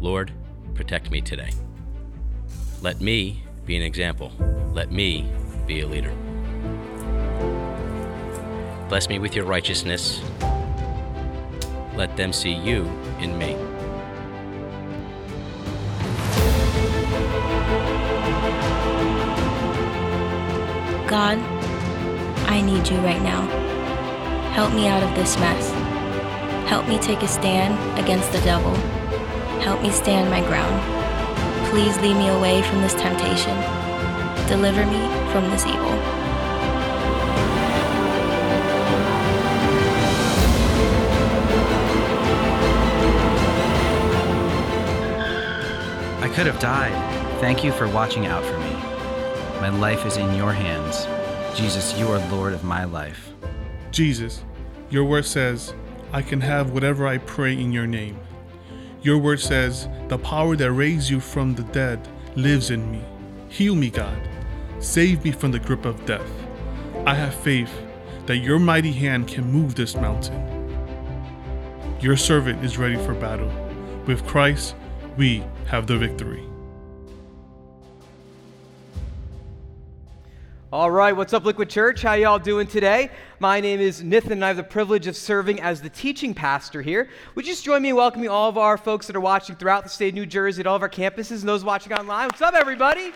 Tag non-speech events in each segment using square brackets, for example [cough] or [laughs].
Lord, protect me today. Let me be an example. Let me be a leader. Bless me with your righteousness. Let them see you in me. God, I need you right now. Help me out of this mess. Help me take a stand against the devil. Help me stand my ground. Please lead me away from this temptation. Deliver me from this evil. I could have died. Thank you for watching out for me. My life is in your hands. Jesus, you are Lord of my life. Jesus, your word says, I can have whatever I pray in your name. Your word says, the power that raised you from the dead lives in me. Heal me, God. Save me from the grip of death. I have faith that your mighty hand can move this mountain. Your servant is ready for battle. With Christ, we have the victory. All right, what's up, Liquid Church? How y'all doing today? My name is Nathan, and I have the privilege of serving as the teaching pastor here. Would you just join me in welcoming all of our folks that are watching throughout the state of New Jersey at all of our campuses and those watching online? What's up, everybody?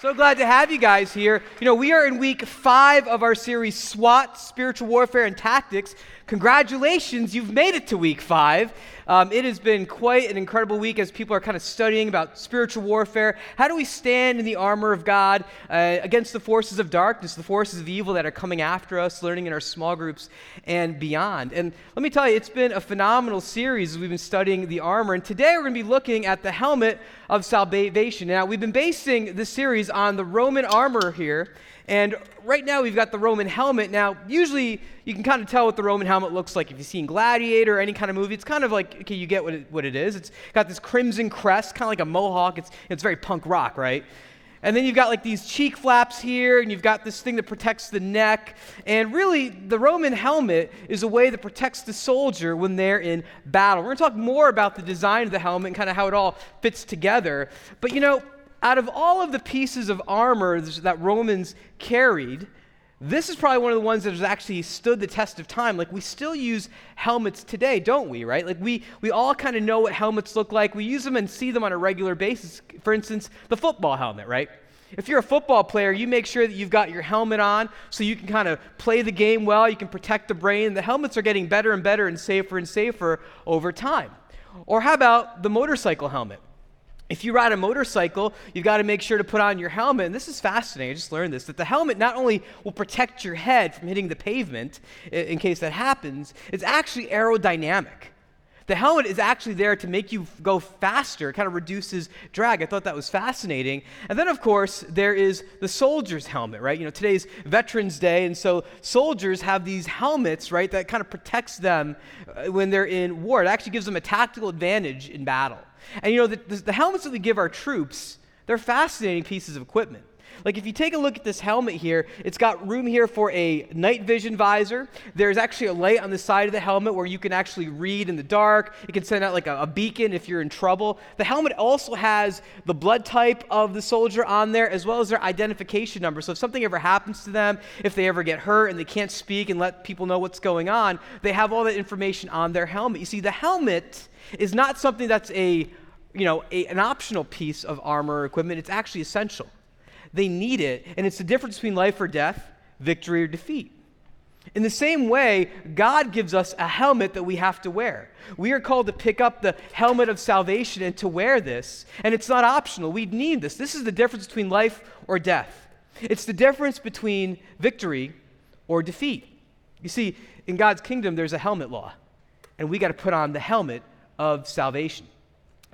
So glad to have you guys here. You know, we are in week five of our series, SWAT, Spiritual Warfare and Tactics. Congratulations, you've made it to week five. Um, it has been quite an incredible week as people are kind of studying about spiritual warfare. How do we stand in the armor of God uh, against the forces of darkness, the forces of evil that are coming after us, learning in our small groups and beyond? And let me tell you, it's been a phenomenal series as we've been studying the armor. And today we're going to be looking at the helmet of salvation. Now, we've been basing this series on the Roman armor here. And right now we've got the Roman helmet. Now, usually you can kind of tell what the Roman helmet looks like if you've seen Gladiator or any kind of movie. It's kind of like, okay, you get what it, what it is. It's got this crimson crest, kind of like a mohawk. It's, it's very punk rock, right? And then you've got like these cheek flaps here, and you've got this thing that protects the neck. And really, the Roman helmet is a way that protects the soldier when they're in battle. We're going to talk more about the design of the helmet and kind of how it all fits together. But you know, out of all of the pieces of armor that Romans carried, this is probably one of the ones that has actually stood the test of time. Like we still use helmets today, don't we? Right? Like we we all kind of know what helmets look like. We use them and see them on a regular basis. For instance, the football helmet, right? If you're a football player, you make sure that you've got your helmet on so you can kind of play the game well, you can protect the brain. The helmets are getting better and better and safer and safer over time. Or how about the motorcycle helmet? If you ride a motorcycle, you've got to make sure to put on your helmet. And this is fascinating. I just learned this that the helmet not only will protect your head from hitting the pavement in case that happens, it's actually aerodynamic. The helmet is actually there to make you go faster, it kind of reduces drag. I thought that was fascinating. And then, of course, there is the soldier's helmet, right? You know, today's Veterans Day, and so soldiers have these helmets, right, that kind of protects them uh, when they're in war. It actually gives them a tactical advantage in battle. And you know, the, the, the helmets that we give our troops, they're fascinating pieces of equipment. Like if you take a look at this helmet here, it's got room here for a night vision visor. There's actually a light on the side of the helmet where you can actually read in the dark. It can send out like a, a, beacon if you're in trouble. The helmet also has the blood type of the soldier on there as well as their identification number. So if something ever happens to them, if they ever get hurt and they can't speak and let people know what's going on, they have all that information on their helmet. You see, the helmet is not something that's a you know, a, an optional piece of armor or equipment. It's actually essential. They need it, and it's the difference between life or death, victory or defeat. In the same way, God gives us a helmet that we have to wear. We are called to pick up the helmet of salvation and to wear this, and it's not optional. We need this. This is the difference between life or death. It's the difference between victory or defeat. You see, in God's kingdom, there's a helmet law, and we got to put on the helmet of salvation.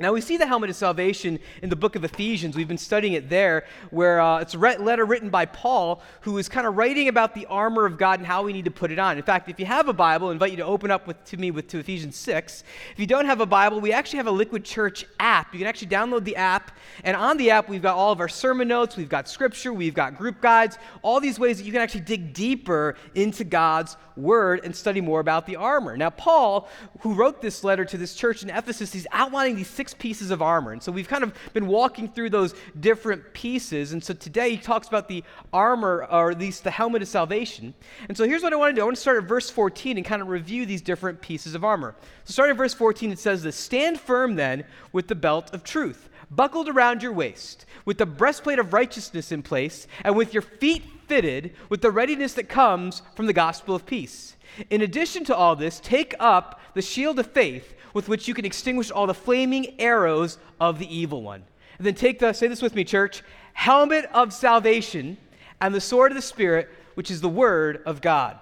Now, we see the helmet of salvation in the book of Ephesians. We've been studying it there, where uh, it's a letter written by Paul, who is kind of writing about the armor of God and how we need to put it on. In fact, if you have a Bible, I invite you to open up with, to me with to Ephesians 6. If you don't have a Bible, we actually have a Liquid Church app. You can actually download the app, and on the app, we've got all of our sermon notes, we've got scripture, we've got group guides, all these ways that you can actually dig deeper into God's word and study more about the armor. Now, Paul, who wrote this letter to this church in Ephesus, he's outlining these six pieces of armor. And so we've kind of been walking through those different pieces. And so today he talks about the armor, or at least the helmet of salvation. And so here's what I want to do I want to start at verse 14 and kind of review these different pieces of armor. So starting at verse 14, it says this Stand firm then with the belt of truth buckled around your waist, with the breastplate of righteousness in place, and with your feet fitted with the readiness that comes from the gospel of peace. In addition to all this, take up the shield of faith with which you can extinguish all the flaming arrows of the evil one. And then take the, say this with me, church, helmet of salvation and the sword of the Spirit, which is the word of God.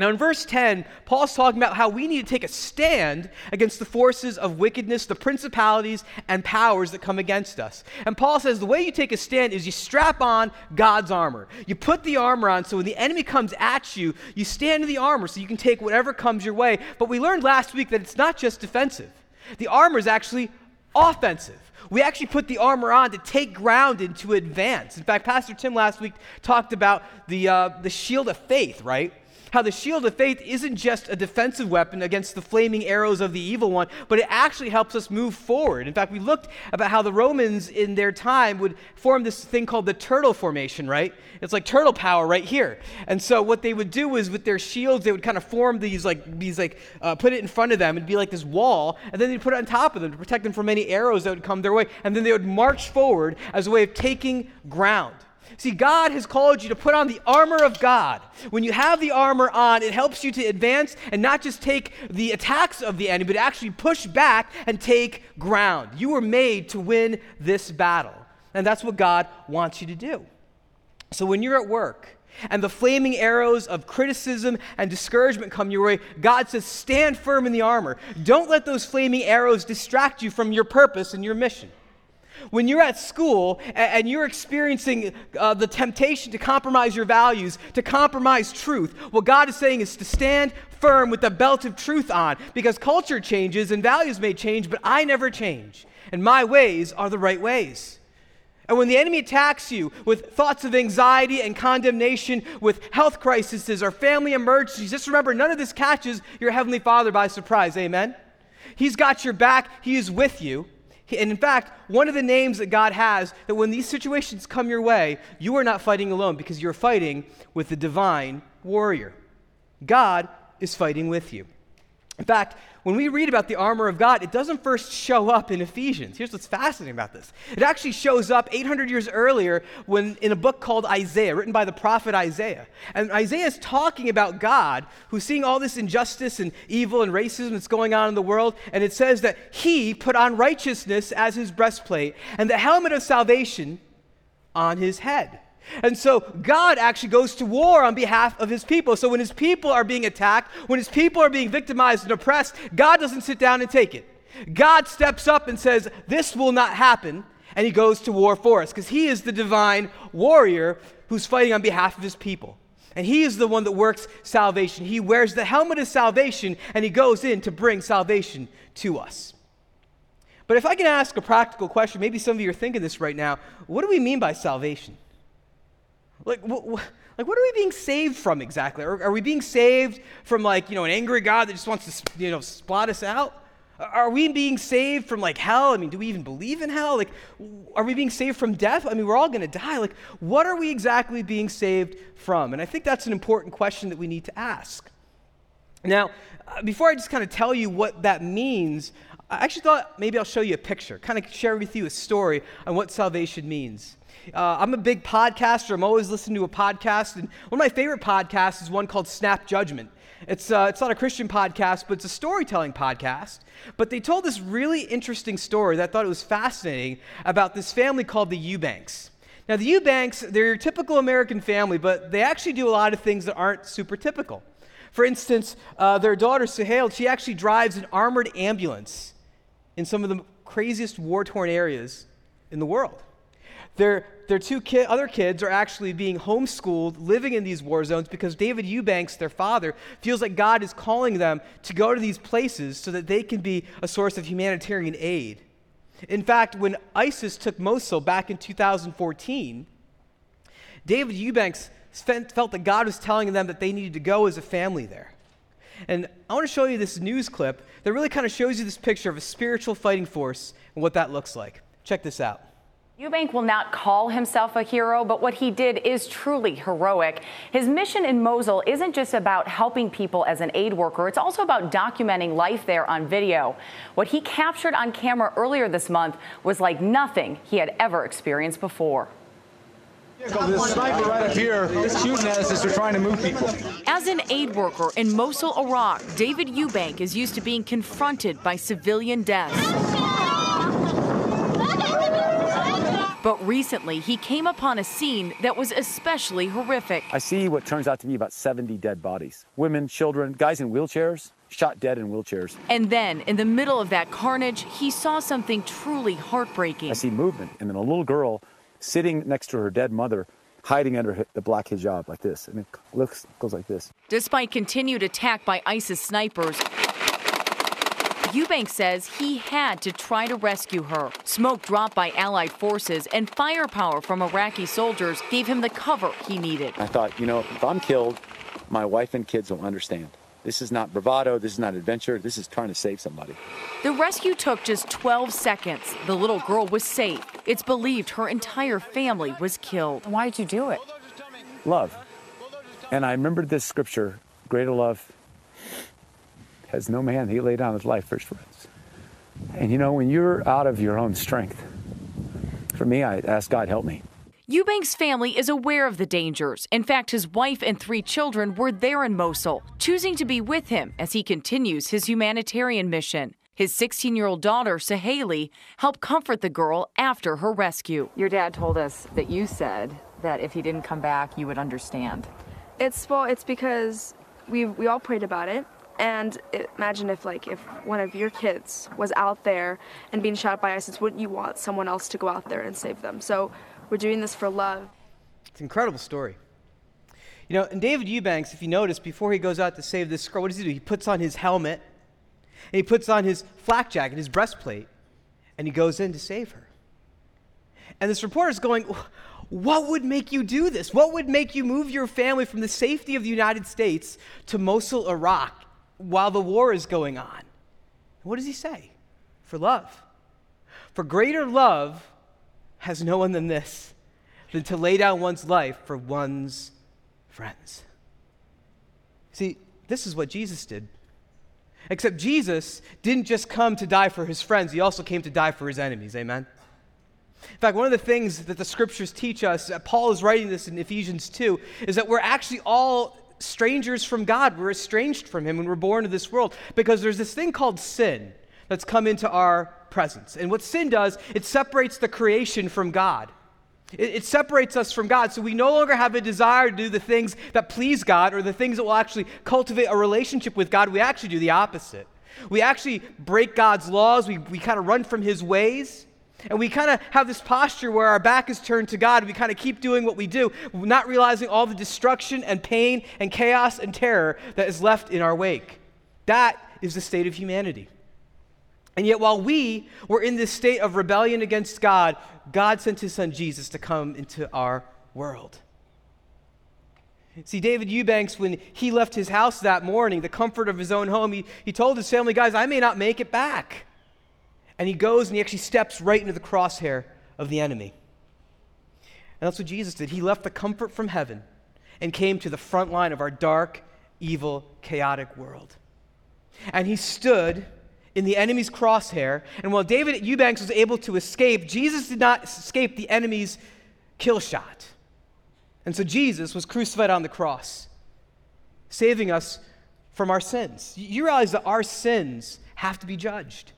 Now, in verse 10, Paul's talking about how we need to take a stand against the forces of wickedness, the principalities and powers that come against us. And Paul says the way you take a stand is you strap on God's armor. You put the armor on so when the enemy comes at you, you stand in the armor so you can take whatever comes your way. But we learned last week that it's not just defensive, the armor is actually offensive. We actually put the armor on to take ground and to advance. In fact, Pastor Tim last week talked about the, uh, the shield of faith, right? How the shield of faith isn't just a defensive weapon against the flaming arrows of the evil one, but it actually helps us move forward. In fact, we looked about how the Romans in their time would form this thing called the turtle formation, right? It's like turtle power right here. And so what they would do is with their shields, they would kind of form these like these like uh, put it in front of them. It'd be like this wall, and then they'd put it on top of them to protect them from any arrows that would come their way. And then they would march forward as a way of taking ground. See, God has called you to put on the armor of God. When you have the armor on, it helps you to advance and not just take the attacks of the enemy, but actually push back and take ground. You were made to win this battle. And that's what God wants you to do. So when you're at work, and the flaming arrows of criticism and discouragement come your way, God says, stand firm in the armor. Don't let those flaming arrows distract you from your purpose and your mission. When you're at school and you're experiencing uh, the temptation to compromise your values, to compromise truth, what God is saying is to stand firm with the belt of truth on because culture changes and values may change, but I never change. And my ways are the right ways. And when the enemy attacks you with thoughts of anxiety and condemnation, with health crises or family emergencies, just remember none of this catches your Heavenly Father by surprise. Amen? He's got your back, He is with you. And in fact, one of the names that God has that when these situations come your way, you are not fighting alone because you're fighting with the divine warrior. God is fighting with you. In fact, when we read about the armor of God, it doesn't first show up in Ephesians. Here's what's fascinating about this it actually shows up 800 years earlier when, in a book called Isaiah, written by the prophet Isaiah. And Isaiah is talking about God who's seeing all this injustice and evil and racism that's going on in the world. And it says that he put on righteousness as his breastplate and the helmet of salvation on his head. And so God actually goes to war on behalf of his people. So when his people are being attacked, when his people are being victimized and oppressed, God doesn't sit down and take it. God steps up and says, This will not happen. And he goes to war for us because he is the divine warrior who's fighting on behalf of his people. And he is the one that works salvation. He wears the helmet of salvation and he goes in to bring salvation to us. But if I can ask a practical question, maybe some of you are thinking this right now. What do we mean by salvation? Like, wh- wh- like, what are we being saved from exactly? Are, are, we being saved from, like, you know, an angry God that just wants to, you know, spot us out? Are we being saved from, like, hell? I mean, do we even believe in hell? Like, are we being saved from death? I mean, we're all going to die. Like, what are we exactly being saved from? And I think that's an important question that we need to ask. Now, uh, before I just kind of tell you what that means, I actually thought maybe I'll show you a picture, kind of share with you a story on what salvation means. Uh, I'm a big podcaster. I'm always listening to a podcast. And one of my favorite podcasts is one called Snap Judgment. It's, uh, it's not a Christian podcast, but it's a storytelling podcast. But they told this really interesting story that I thought it was fascinating about this family called the Eubanks. Now, the Eubanks, they're your typical American family, but they actually do a lot of things that aren't super typical. For instance, uh, their daughter, Sahale, she actually drives an armored ambulance in some of the craziest war torn areas in the world. Their, their two ki- other kids are actually being homeschooled, living in these war zones because David Eubanks, their father, feels like God is calling them to go to these places so that they can be a source of humanitarian aid. In fact, when ISIS took Mosul back in 2014, David Eubanks felt that God was telling them that they needed to go as a family there. And I want to show you this news clip that really kind of shows you this picture of a spiritual fighting force and what that looks like. Check this out. Eubank will not call himself a hero, but what he did is truly heroic. His mission in Mosul isn't just about helping people as an aid worker, it's also about documenting life there on video. What he captured on camera earlier this month was like nothing he had ever experienced before. This sniper right up here shooting at us as we're trying to move people. As an aid worker in Mosul, Iraq, David Eubank is used to being confronted by civilian deaths. But recently, he came upon a scene that was especially horrific. I see what turns out to be about 70 dead bodies women, children, guys in wheelchairs, shot dead in wheelchairs. And then, in the middle of that carnage, he saw something truly heartbreaking. I see movement, and then a little girl sitting next to her dead mother, hiding under the black hijab like this. And it looks, goes like this. Despite continued attack by ISIS snipers, Eubank says he had to try to rescue her. Smoke dropped by Allied forces and firepower from Iraqi soldiers gave him the cover he needed. I thought, you know, if I'm killed, my wife and kids will understand. This is not bravado. This is not adventure. This is trying to save somebody. The rescue took just 12 seconds. The little girl was safe. It's believed her entire family was killed. Why did you do it? Love. And I remembered this scripture greater love has no man. He laid down his life for his friends. And you know, when you're out of your own strength, for me, I ask God, help me. Eubank's family is aware of the dangers. In fact, his wife and three children were there in Mosul, choosing to be with him as he continues his humanitarian mission. His 16 year old daughter, Sahale, helped comfort the girl after her rescue. Your dad told us that you said that if he didn't come back, you would understand. It's well, it's because we we all prayed about it, and imagine if like if one of your kids was out there and being shot by ISIS, wouldn't you want someone else to go out there and save them? So we're doing this for love. It's an incredible story. You know, and David Eubanks, if you notice, before he goes out to save this girl, what does he do? He puts on his helmet, and he puts on his flak jacket, his breastplate, and he goes in to save her. And this reporter is going, What would make you do this? What would make you move your family from the safety of the United States to Mosul, Iraq, while the war is going on? What does he say? For love. For greater love has no one than this, than to lay down one's life for one's friends. See, this is what Jesus did. Except Jesus didn't just come to die for his friends, he also came to die for his enemies. Amen? In fact, one of the things that the scriptures teach us, Paul is writing this in Ephesians 2, is that we're actually all strangers from God. We're estranged from him when we're born into this world because there's this thing called sin that's come into our presence. And what sin does, it separates the creation from God. It, it, separates us from God. So we no longer have a desire to do the things that please God or the things that will actually cultivate a relationship with God. We actually do the opposite. We actually break God's laws, we, we kind of run from his ways. And we kind of have this posture where our back is turned to God. We kind of keep doing what we do, not realizing all the destruction and pain and chaos and terror that is left in our wake. That is the state of humanity. And yet, while we were in this state of rebellion against God, God sent his son Jesus to come into our world. See, David Eubanks, when he left his house that morning, the comfort of his own home, he, he told his family, guys, I may not make it back. And he goes and he actually steps right into the crosshair of the enemy. And that's what Jesus did. He left the comfort from heaven and came to the front line of our dark, evil, chaotic world. And he stood in the enemy's crosshair. And while David Eubanks was able to escape, Jesus did not escape the enemy's kill shot. And so Jesus was crucified on the cross, saving us from our sins. You realize that our sins have to be judged.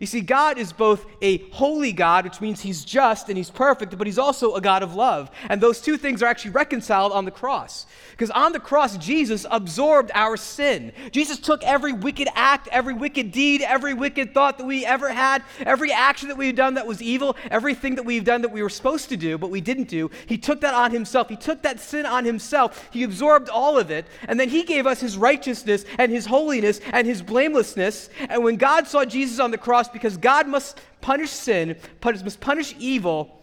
You see, God is both a holy God, which means he's just and he's perfect, but he's also a God of love. And those two things are actually reconciled on the cross. Because on the cross, Jesus absorbed our sin. Jesus took every wicked act, every wicked deed, every wicked thought that we ever had, every action that we've done that was evil, everything that we've done that we were supposed to do, but we didn't do. He took that on himself. He took that sin on himself. He absorbed all of it. And then he gave us his righteousness and his holiness and his blamelessness. And when God saw Jesus on the cross, cross because God must punish sin, must punish evil.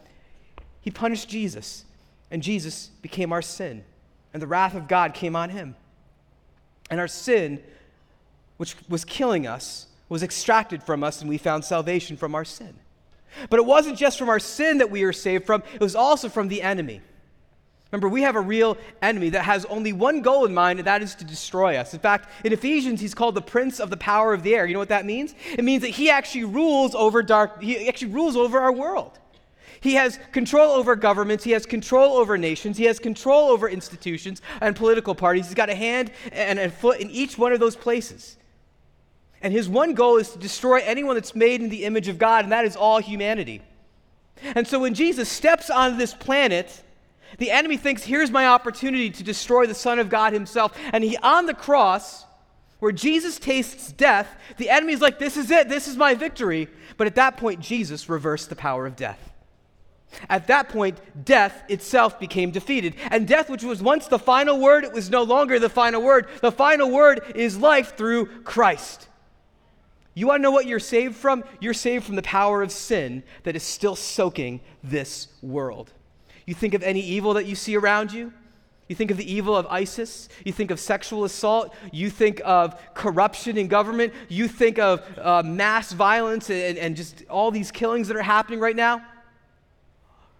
He punished Jesus, and Jesus became our sin, and the wrath of God came on him. And our sin, which was killing us, was extracted from us, and we found salvation from our sin. But it wasn't just from our sin that we were saved from, it was also from the enemy. Remember, we have a real enemy that has only one goal in mind, and that is to destroy us. In fact, in Ephesians, he's called the prince of the power of the air. You know what that means? It means that he actually rules over dark, he actually rules over our world. He has control over governments, he has control over nations, he has control over institutions and political parties. He's got a hand and a foot in each one of those places. And his one goal is to destroy anyone that's made in the image of God, and that is all humanity. And so when Jesus steps onto this planet, the enemy thinks, here's my opportunity to destroy the Son of God himself. And he, on the cross, where Jesus tastes death, the enemy's like, this is it, this is my victory. But at that point, Jesus reversed the power of death. At that point, death itself became defeated. And death, which was once the final word, it was no longer the final word. The final word is life through Christ. You want to know what you're saved from? You're saved from the power of sin that is still soaking this world. You think of any evil that you see around you. You think of the evil of ISIS. You think of sexual assault. You think of corruption in government. You think of uh, mass violence and, and just all these killings that are happening right now.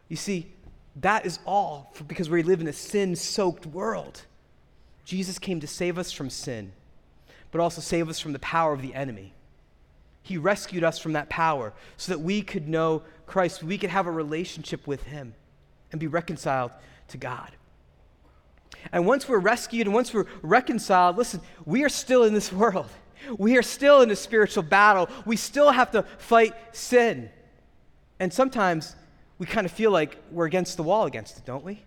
You see, that is all because we live in a sin soaked world. Jesus came to save us from sin, but also save us from the power of the enemy. He rescued us from that power so that we could know Christ, we could have a relationship with Him and be reconciled to God. And once we're rescued and once we're reconciled, listen, we are still in this [laughs] world. We are still in a spiritual battle. We still have to fight sin. And sometimes we kind of feel like we're against the wall against it, don't we?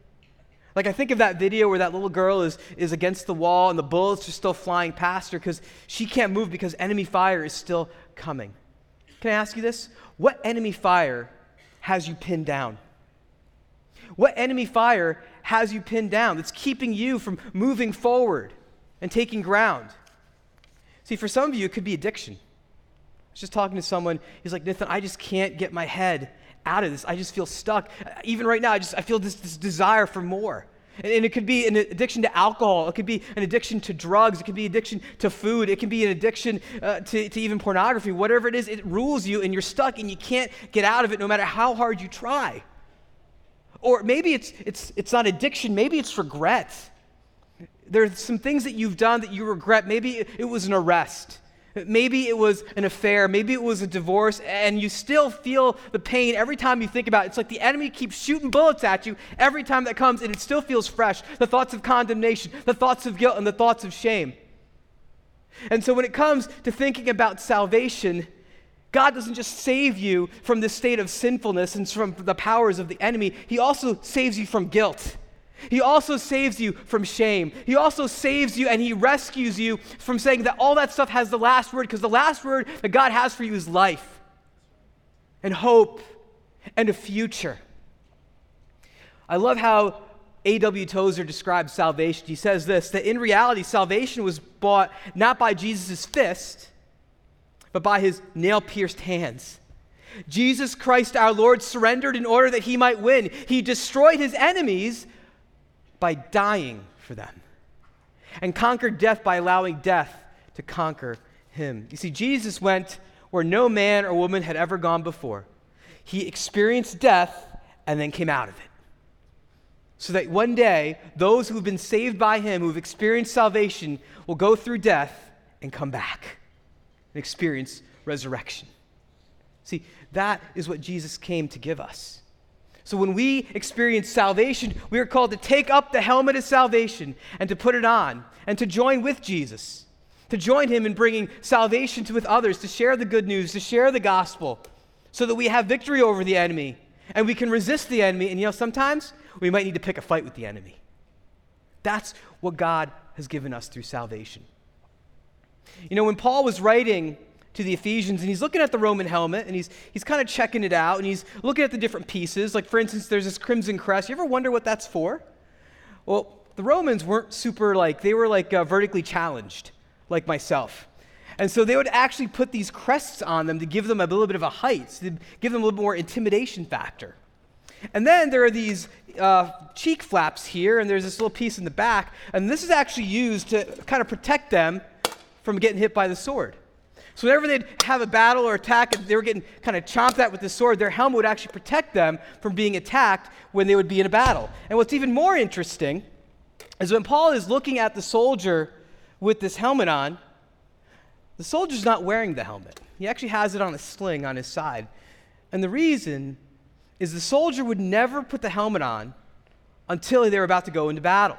Like, I think of that video where that little girl is, is against the wall and the bullets are still flying past her because she can't move because enemy fire is still coming. Can I ask you this? What enemy fire has you pinned down? What enemy fire has you pinned down that's keeping you from moving forward and taking ground? See, for some of you, it could be addiction. I was just talking to someone, he's like, Nathan, I just can't get my head out of this. I just feel stuck. Even right now, I just I feel this, this desire for more. And, and, it could be an addiction to alcohol. It could be an addiction to drugs. It could be addiction to food. It can be an addiction uh, to, to even pornography. Whatever it is, it rules you and you're stuck and you can't get out of it no matter how hard you try. Or maybe it's, it's, it's not addiction, maybe it's regret. There's some things that you've done that you regret. Maybe it was an arrest. Maybe it was an affair. Maybe it was a divorce, and you still feel the pain every time you think about it. It's like the enemy keeps shooting bullets at you every time that comes, and it still feels fresh. The thoughts of condemnation, the thoughts of guilt, and the thoughts of shame. And so when it comes to thinking about salvation, God doesn't just save you from this state of sinfulness and from the powers of the enemy, He also saves you from guilt. He also saves you from shame. He also saves you and He rescues you from saying that all that stuff has the last word, because the last word that God has for you is life and hope and a future. I love how A.W. Tozer describes salvation. He says this that in reality, salvation was bought not by Jesus' fist but by his nail pierced hands. Jesus Christ our Lord surrendered in order that he might win. He destroyed his enemies by dying for them and conquered death by allowing death to conquer him. You see, Jesus went where no man or woman had ever gone before. He experienced death and then came out of it. So that one day, those who've been saved by him, who've experienced salvation, will go through death and come back and experience resurrection. See, that is what Jesus came to give us. So when we experience salvation, we are called to take up the helmet of salvation and to put it on and to join with Jesus, to join him in bringing salvation to with others, to share the good news, to share the gospel, so that we have victory over the enemy and we can resist the enemy. And you know, sometimes we might need to pick a fight with the enemy. That's what God has given us through salvation. You know, when Paul was writing to the Ephesians and he's looking at the Roman helmet and he's, he's kind of checking it out and he's looking at the different pieces. Like, for instance, there's this crimson crest. You ever wonder what that's for? Well, the Romans weren't super like, they were like uh, vertically challenged, like myself. And so they would actually put these crests on them to give them a little bit of a height, to give them a little more intimidation factor. And then there are these uh, cheek flaps here, and there's this little piece in the back, and this is actually used to kind of protect them from getting hit by the sword. So whenever they'd have a battle or attack, and they were getting kind of chomped at with the sword, their helmet would actually protect them from being attacked when they would be in a battle. And what's even more interesting is when Paul is looking at the soldier with this helmet on, the soldier's not wearing the helmet. He actually has it on a sling on his side. And the reason is the soldier would never put the helmet on until they were about to go into battle.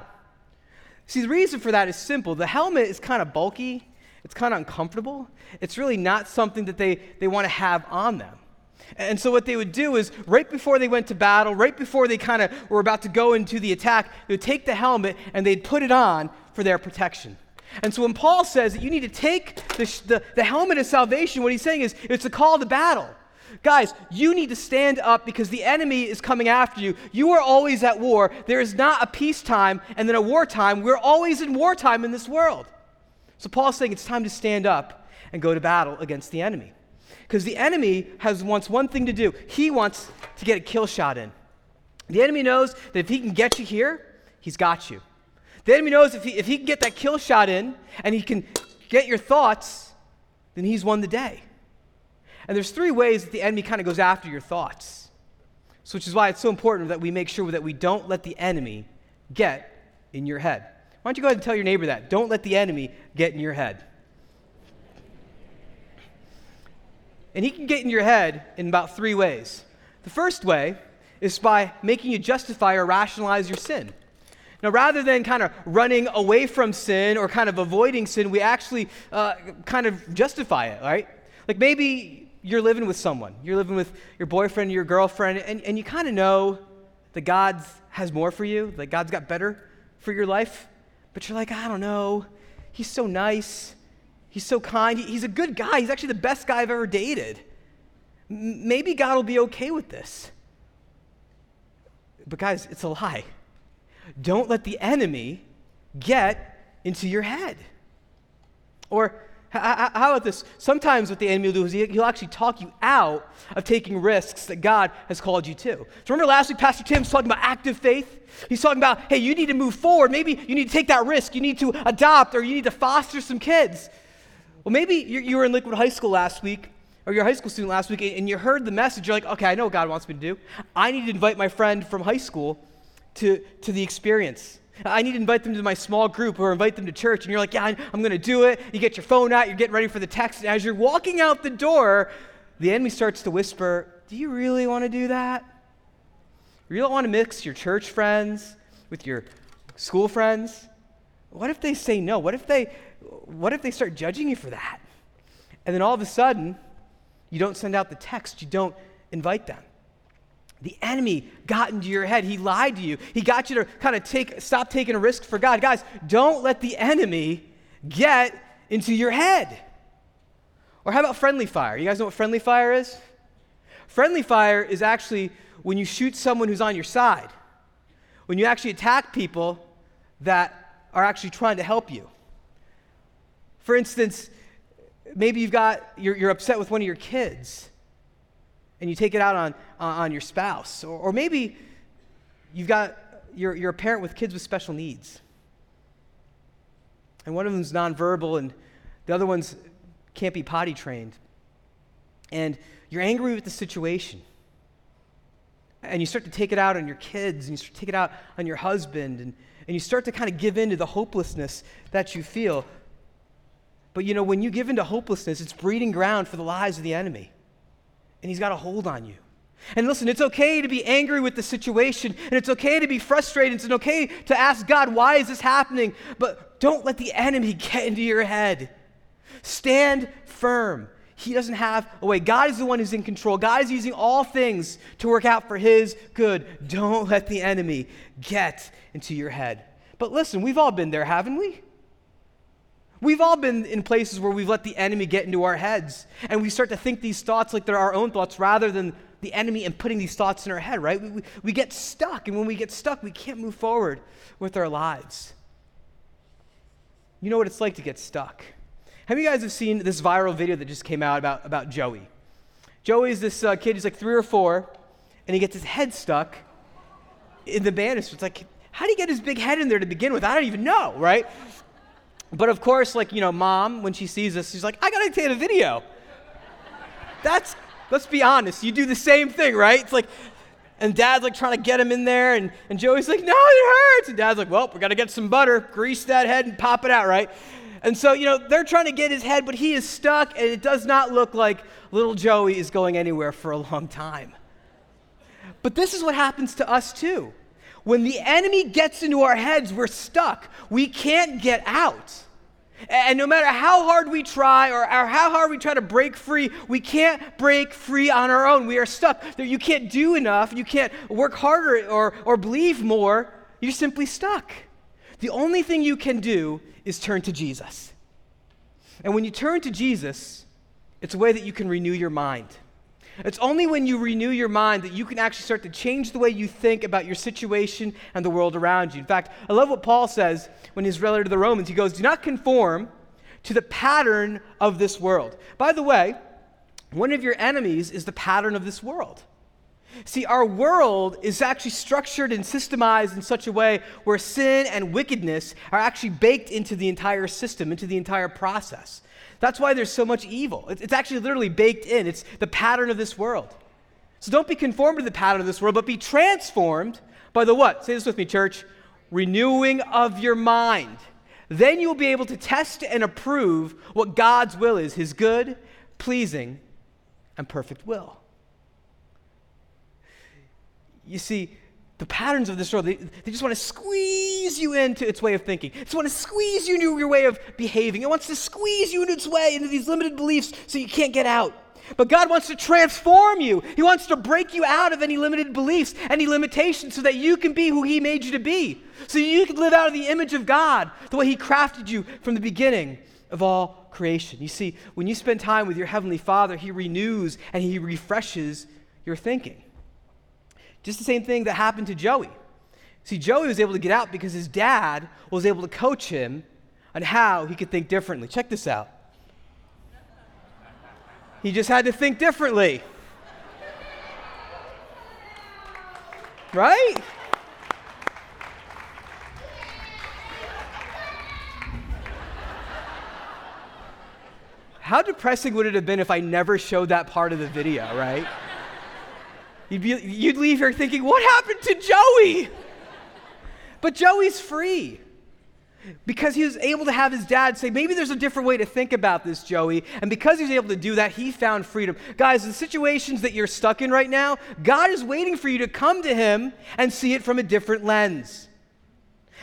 See, the reason for that is simple. The helmet is kind of bulky, it's kind of uncomfortable. It's really not something that they, they want to have on them. And so, what they would do is, right before they went to battle, right before they kind of were about to go into the attack, they would take the helmet and they'd put it on for their protection. And so when Paul says that you need to take the, the, the, helmet of salvation, what he's saying is it's a call to battle. Guys, you need to stand up because the enemy is coming after you. You are always at war. There is not a peacetime and then a wartime. We're always in wartime in this world. So Paul's saying it's time to stand up and go to battle against the enemy. Because the enemy has wants one thing to do. He wants to get a kill shot in. The enemy knows that if he can get you here, he's got you. The enemy knows if he, if he can get that kill shot in and he can get your thoughts, then he's won the day. And there's three ways that the enemy kind of goes after your thoughts. So, which is why it's so important that we make sure that we don't let the enemy get in your head. Why don't you go ahead and tell your neighbor that? Don't let the enemy get in your head. And he can get in your head in about three ways. The first way is by making you justify or rationalize your sin. Now, rather than kind of running away from sin or kind of avoiding sin, we actually uh, kind of justify it, right? Like maybe you're living with someone, you're living with your boyfriend, your girlfriend, and, and you kind of know that God has more for you, that God's got better for your life, but you're like, I don't know. He's so nice. He's so kind. He's a good guy. He's actually the best guy I've ever dated. Maybe God will be okay with this. But, guys, it's a lie. Don't let the enemy get into your head. Or how about this? Sometimes what the enemy will do is he'll actually talk you out of taking risks that God has called you to. So remember last week, Pastor Tim was talking about active faith? He's talking about, hey, you need to move forward. Maybe you need to take that risk. You need to adopt or you need to foster some kids. Well, maybe you were in Liquid High School last week, or you're a high school student last week, and you heard the message. You're like, okay, I know what God wants me to do. I need to invite my friend from high school to, to the experience. I need to invite them to my small group or invite them to church. And you're like, yeah, I'm going to do it. You get your phone out, you're getting ready for the text. And as you're walking out the door, the enemy starts to whisper, Do you really want to do that? You don't want to mix your church friends with your school friends? What if they say no? What if they, what if they start judging you for that? And then all of a sudden, you don't send out the text, you don't invite them. The enemy got into your head. He lied to you. He got you to kind of take, stop taking a risk for God. Guys, don't let the enemy get into your head. Or how about friendly fire? You guys know what friendly fire is? Friendly fire is actually when you shoot someone who's on your side, when you actually attack people that are actually trying to help you. For instance, maybe you've got, you're, you're upset with one of your kids and you take it out on, on your spouse. Or, or maybe you've got, you're, you're a parent with kids with special needs. And one of them's nonverbal and the other one's can't be potty trained. And you're angry with the situation. And you start to take it out on your kids, and you start to take it out on your husband, and, and you start to kind of give in to the hopelessness that you feel. But you know, when you give in to hopelessness, it's breeding ground for the lies of the enemy and he's got a hold on you. And listen, it's okay to be angry with the situation, and it's okay to be frustrated, and it's okay to ask God, why is this happening? But don't let the enemy [laughs] get into your head. Stand firm. He doesn't have a way. God is the one who's in control. God is using all things to work out for His good. Don't let the enemy get into your head. But listen, we've all been there, haven't we? We've all been in places where we've let the enemy get into our heads and we start to think these thoughts like they're our own thoughts rather than the enemy and putting these thoughts in our head, right? We, we, we get stuck, and when we get stuck, we can't move forward with our lives. You know what it's like to get stuck. Have you guys have seen this viral video that just came out about, about Joey? Joey is this uh, kid, he's like three or four, and he gets his head stuck in the banister. It's like, how do you get his big head in there to begin with? I don't even know, right? But of course, like, you know, mom, when she sees us, she's like, I gotta take a video. That's Let's be honest. You do the same thing, right? It's like, and dad's like trying to get him in there, and, and Joey's like, no, it hurts. And dad's like, well, we got to get some butter, grease that head, and pop it out, right? And so, you know, they're trying to get his head, but he is stuck, and it does not look like little Joey is going anywhere for a long time. But this is what happens to us too. When the enemy gets into our heads, we're stuck. We can't get out. And no matter how hard we try or, how hard we try to break free, we can't break free on our own. We are stuck. You can't do enough. You can't work harder or, or believe more. You're simply stuck. The only thing you can do is turn to Jesus. And when you turn to Jesus, it's a way that you can renew your mind. It's only when you renew your mind that you can actually start to change the way you think about your situation and the world around you. In fact, I love what Paul says when he's related to the Romans. He goes, Do not conform to the pattern of this world. By the way, one of your enemies is the pattern of this world. See, our world is actually structured and systemized in such a way where sin and wickedness are actually baked into the entire system, into the entire process. That's why there's so much evil. It's actually literally baked in, it's the pattern of this world. So don't be conformed to the pattern of this world, but be transformed by the what? Say this with me, church. Renewing of your mind. Then you'll be able to test and approve what God's will is his good, pleasing, and perfect will. You see, the patterns of this world, they, they just want to squeeze you into its way of thinking. It just want to squeeze you into your way of behaving. It wants to squeeze you into its way, into these limited beliefs so you can't get out. But God wants to transform you. He wants to break you out of any limited beliefs, any limitations, so that you can be who He made you to be. So you can live out of the image of God, the way He crafted you from the beginning of all creation. You see, when you spend time with your Heavenly Father, He renews and He refreshes your thinking. Just the same thing that happened to Joey. See, Joey was able to get out because his dad was able to coach him on how he could think differently. Check this out. He just had to think differently. Right? How depressing would it have been if I never showed that part of the video, right? You'd, be, you'd leave here thinking, what happened to Joey? But Joey's free because he was able to have his dad say, maybe there's a different way to think about this, Joey. And because he was able to do that, he found freedom. Guys, the situations that you're stuck in right now, God is waiting for you to come to him and see it from a different lens.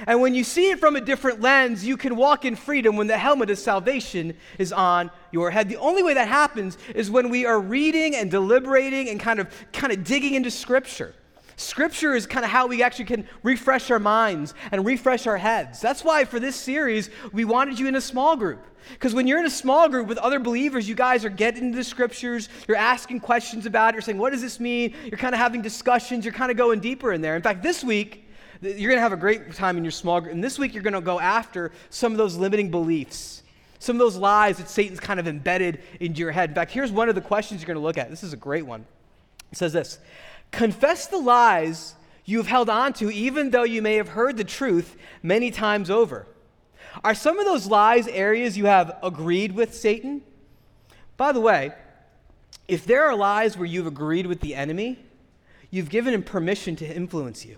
And when you see it from a different lens, you can walk in freedom when the helmet of salvation is on your head. The only way that happens is when we are reading and deliberating and kind of kind of digging into scripture. Scripture is kind of how we actually can refresh our minds and refresh our heads. That's why for this series, we wanted you in a small group. Because when you're in a small group with other believers, you guys are getting into the scriptures, you're asking questions about it, you're saying, what does this mean? You're kind of having discussions, you're kind of going deeper in there. In fact, this week, you're going to have a great time in your small group. And this week, you're going to go after some of those limiting beliefs, some of those lies that Satan's kind of embedded into your head. In fact, here's one of the questions you're going to look at. This is a great one. It says this Confess the lies you have held on to, even though you may have heard the truth many times over. Are some of those lies areas you have agreed with Satan? By the way, if there are lies where you've agreed with the enemy, you've given him permission to influence you.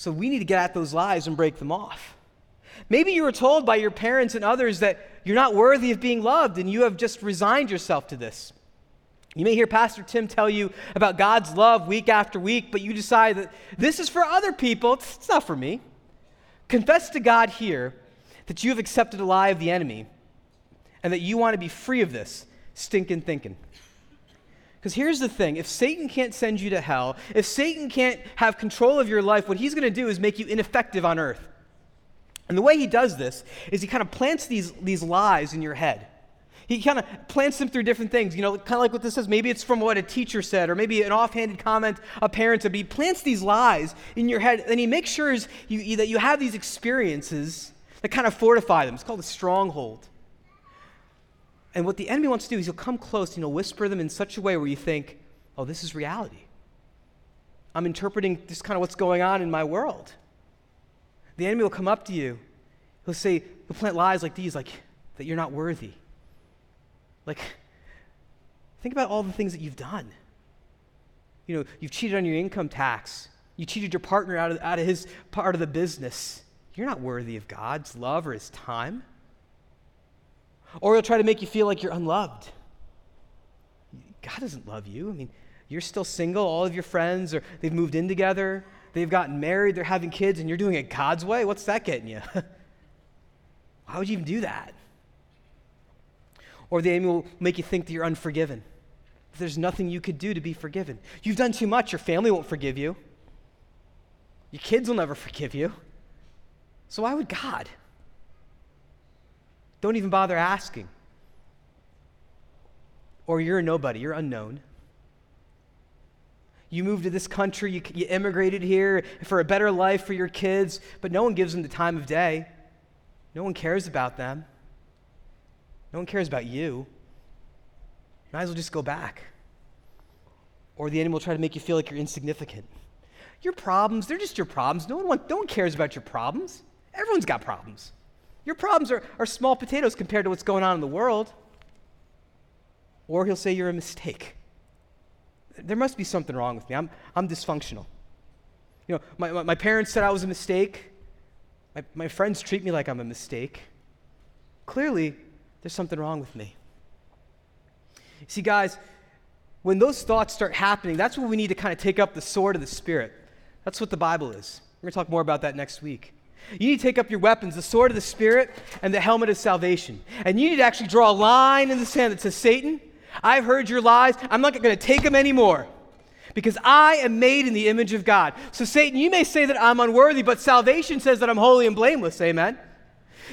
So we need to get at those lies and break them off. Maybe you were told by your parents and others that you're not worthy of being loved and you have just resigned yourself to this. You may hear Pastor Tim tell you about God's love week after week, but you decide that this is for other people, it's not for me. Confess to God here that you have accepted a lie of the enemy and that you want to be free of this stinking thinking. Because here's the thing if Satan can't send you to hell, if Satan can't have control of your life, what he's going to do is make you ineffective on earth. And the way he does this is he kind of plants these, these lies in your head. He kind of plants them through different things. You know, kind of like what this says. Maybe it's from what a teacher said, or maybe an offhanded comment a parent said. But he plants these lies in your head, and he makes sure you, that you have these experiences that kind of fortify them. It's called a stronghold. And what the enemy wants to do is he'll come close and he'll whisper them in such a way where you think, oh, this is reality. I'm interpreting just kind of what's going on in my world. The enemy will come up to you. He'll say, he'll plant lies like these, like that you're not worthy. Like, think about all the things that you've done. You know, you've cheated on your income tax. You cheated your partner out of, out of his part of the business. You're not worthy of God's love or his time. Or he'll try to make you feel like you're unloved. God doesn't love you. I mean, you're still single, all of your friends or they've moved in together, they've gotten married, they're having kids, and you're doing it God's way. What's that getting you? [laughs] Why would you even do that? Or the enemy will make you think that you're unforgiven. There's nothing you could do to be forgiven. You've done too much, your family won't forgive you. Your kids will never forgive you. So why would God? Don't even bother asking. Or you're a nobody, you're unknown. You moved to this country, you, you immigrated here for a better life for your kids, but no one gives them the time of day. No one cares about them. No one cares about you. Might as well just go back. Or the enemy will try to make you feel like you're insignificant. Your problems, they're just your problems. No one, want, no one cares about your problems. Everyone's got problems. Your problems are, are small potatoes compared to what's going on in the world. Or he'll say you're a mistake. There must be something wrong with me. I'm, I'm dysfunctional. You know, my, my, my parents said I was a mistake. My, my friends treat me like I'm a mistake. Clearly, there's something wrong with me. See, guys, when those thoughts start happening, that's when we need to kind of take up the sword of the Spirit. That's what the Bible is. We're going to talk more about that next week. You need to take up your weapons, the sword of the Spirit and the helmet of salvation. And you need to actually draw a line in the sand that says, Satan, I've heard your lies. I'm not going to take them anymore because I am made in the image of God. So, Satan, you may say that I'm unworthy, but salvation says that I'm holy and blameless. Amen?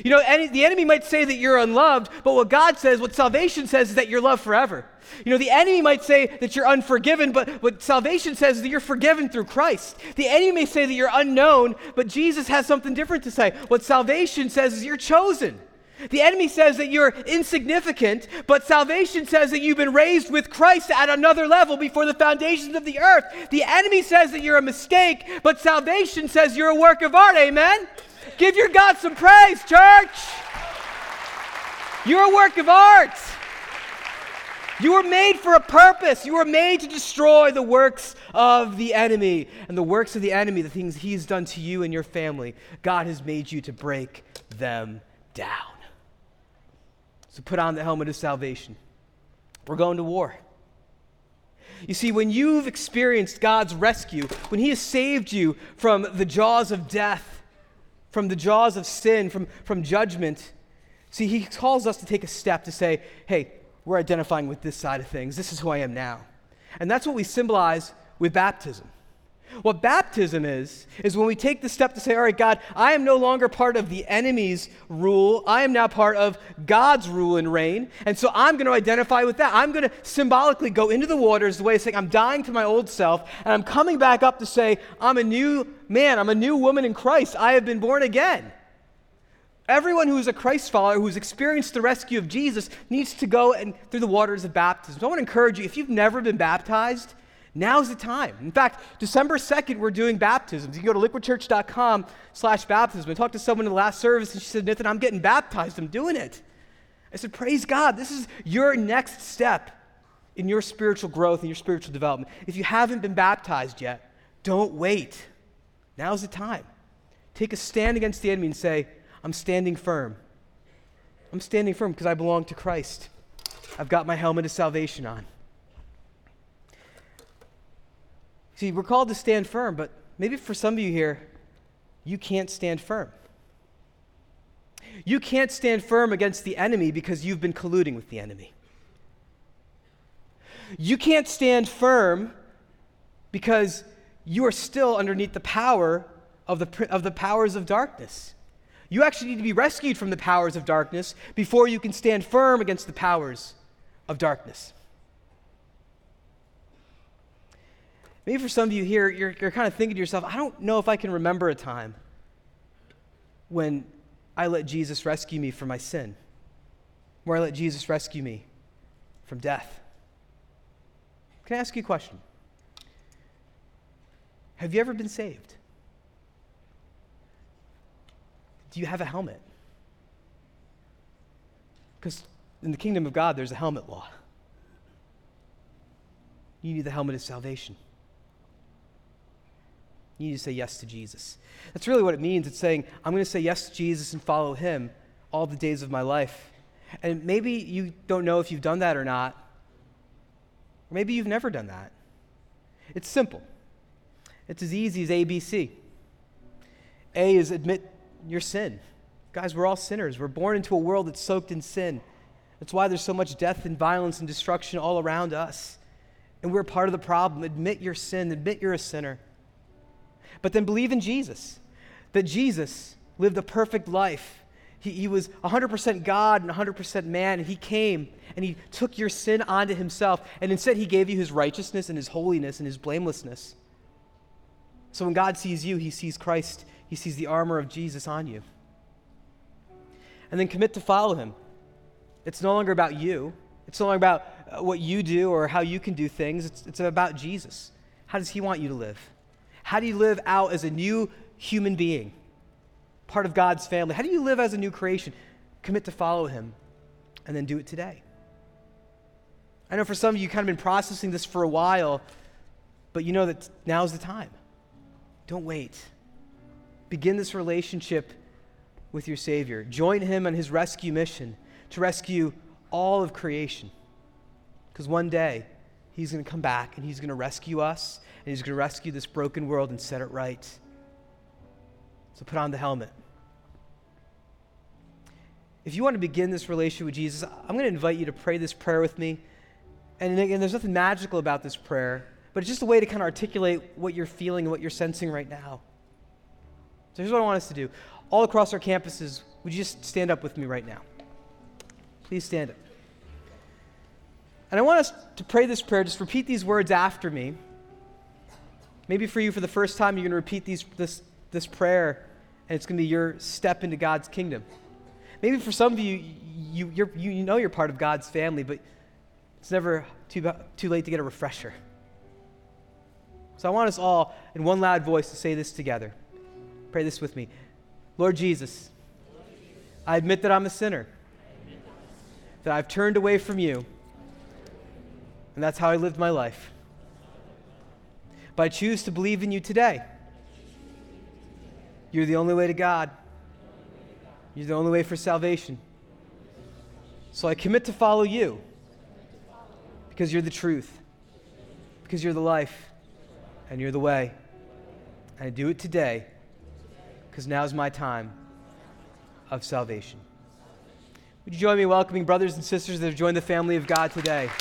You know, any, the enemy might say that you're unloved, but what God says, what salvation says, is that you're loved forever. You know, the enemy might say that you're unforgiven, but what salvation says is that you're forgiven through Christ. The enemy may say that you're unknown, but Jesus has something different to say. What salvation says is you're chosen. The enemy says that you're insignificant, but salvation says that you've been raised with Christ at another level before the foundations of the earth. The enemy says that you're a mistake, but salvation says you're a work of art. Amen? Give your God some praise, church. You're a work of art. You were made for a purpose. You were made to destroy the works of the enemy. And the works of the enemy, the things he's done to you and your family, God has made you to break them down. So put on the helmet of salvation. We're going to war. You see, when you've experienced God's rescue, when He has saved you from the jaws of death, from the jaws of sin, from, from judgment, see, He calls us to take a step to say, hey, we're identifying with this side of things. This is who I am now. And that's what we symbolize with baptism. What baptism is, is when we take the step to say, All right, God, I am no longer part of the enemy's rule. I am now part of God's rule and reign. And so I'm going to identify with that. I'm going to symbolically go into the waters the way of saying, I'm dying to my old self, and I'm coming back up to say, I'm a new man, I'm a new woman in Christ. I have been born again. Everyone who is a Christ follower, who's experienced the rescue of Jesus, needs to go and through the waters of baptism. So I want to encourage you, if you've never been baptized, Now's the time. In fact, December 2nd, we're doing baptisms. You can go to liquidchurch.com slash baptism. I talked to someone in the last service, and she said, Nathan, I'm getting baptized. I'm doing it. I said, praise God. This is your next step in your spiritual growth and your spiritual development. If you haven't been baptized yet, don't wait. Now's the time. Take a stand against the enemy and say, I'm standing firm. I'm standing firm because I belong to Christ. I've got my helmet of salvation on. See, we're called to stand firm, but maybe for some of you here, you can't stand firm. You can't stand firm against the enemy because you've been colluding with the enemy. You can't stand firm because you are still underneath the power of the, of the powers of darkness. You actually need to be rescued from the powers of darkness before you can stand firm against the powers of darkness. Maybe for some of you here, you're, you're kind of thinking to yourself, I don't know if I can remember a time when I let Jesus rescue me from my sin, where I let Jesus rescue me from death. Can I ask you a question? Have you ever been saved? Do you have a helmet? Because in the kingdom of God, there's a helmet law. You need the helmet of salvation. You need to say yes to Jesus. That's really what it means. It's saying, I'm going to say yes to Jesus and follow him all the days of my life. And maybe you don't know if you've done that or not. Or maybe you've never done that. It's simple. It's as easy as ABC. A is admit your sin. Guys, we're all sinners. We're born into a world that's soaked in sin. That's why there's so much death and violence and destruction all around us. And we're part of the problem. Admit your sin, admit you're a sinner. But then believe in Jesus, that Jesus lived a perfect life. He, he was 100% God and 100% man, and he came and he took your sin onto himself, and instead he gave you his righteousness and his holiness and his blamelessness. So when God sees you, he sees Christ, he sees the armor of Jesus on you. And then commit to follow him. It's no longer about you, it's no longer about uh, what you do or how you can do things, it's, it's about Jesus. How does he want you to live? How do you live out as a new human being, part of God's family? How do you live as a new creation? Commit to follow him and then do it today. I know for some of you, kind of been processing this for a while, but you know that now's the time. Don't wait. Begin this relationship with your Savior. Join Him on His rescue mission to rescue all of creation. Because one day, He's going to come back and He's going to rescue us, and He's going to rescue this broken world and set it right. So put on the helmet. If you want to begin this relationship with Jesus, I'm going to invite you to pray this prayer with me. And again, there's nothing magical about this prayer but it's just a way to kind of articulate what you're feeling and what you're sensing right now. So here's what I want us to do. All across our campuses, would you just stand up with me right now? Please stand up. And I want us to pray this prayer. Just repeat these words after me. Maybe for you, for the first time, you're going to repeat these, this, this prayer, and it's going to be your step into God's kingdom. Maybe for some of you, you, you you know you're part of God's family, but it's never too, too late to get a refresher. So I want us all, in one loud voice, to say this together. Pray this with me. Lord Jesus, I admit that I'm a sinner, that I've turned away from you, and that's how I lived my life. But I choose to believe in you today. You're the only way to God. You're the only way for salvation. So I commit to follow you because you're the truth, because you're the life and you're the way. And I do it today because now is my time of salvation. Would you join me in welcoming brothers and sisters that have joined the family of God today?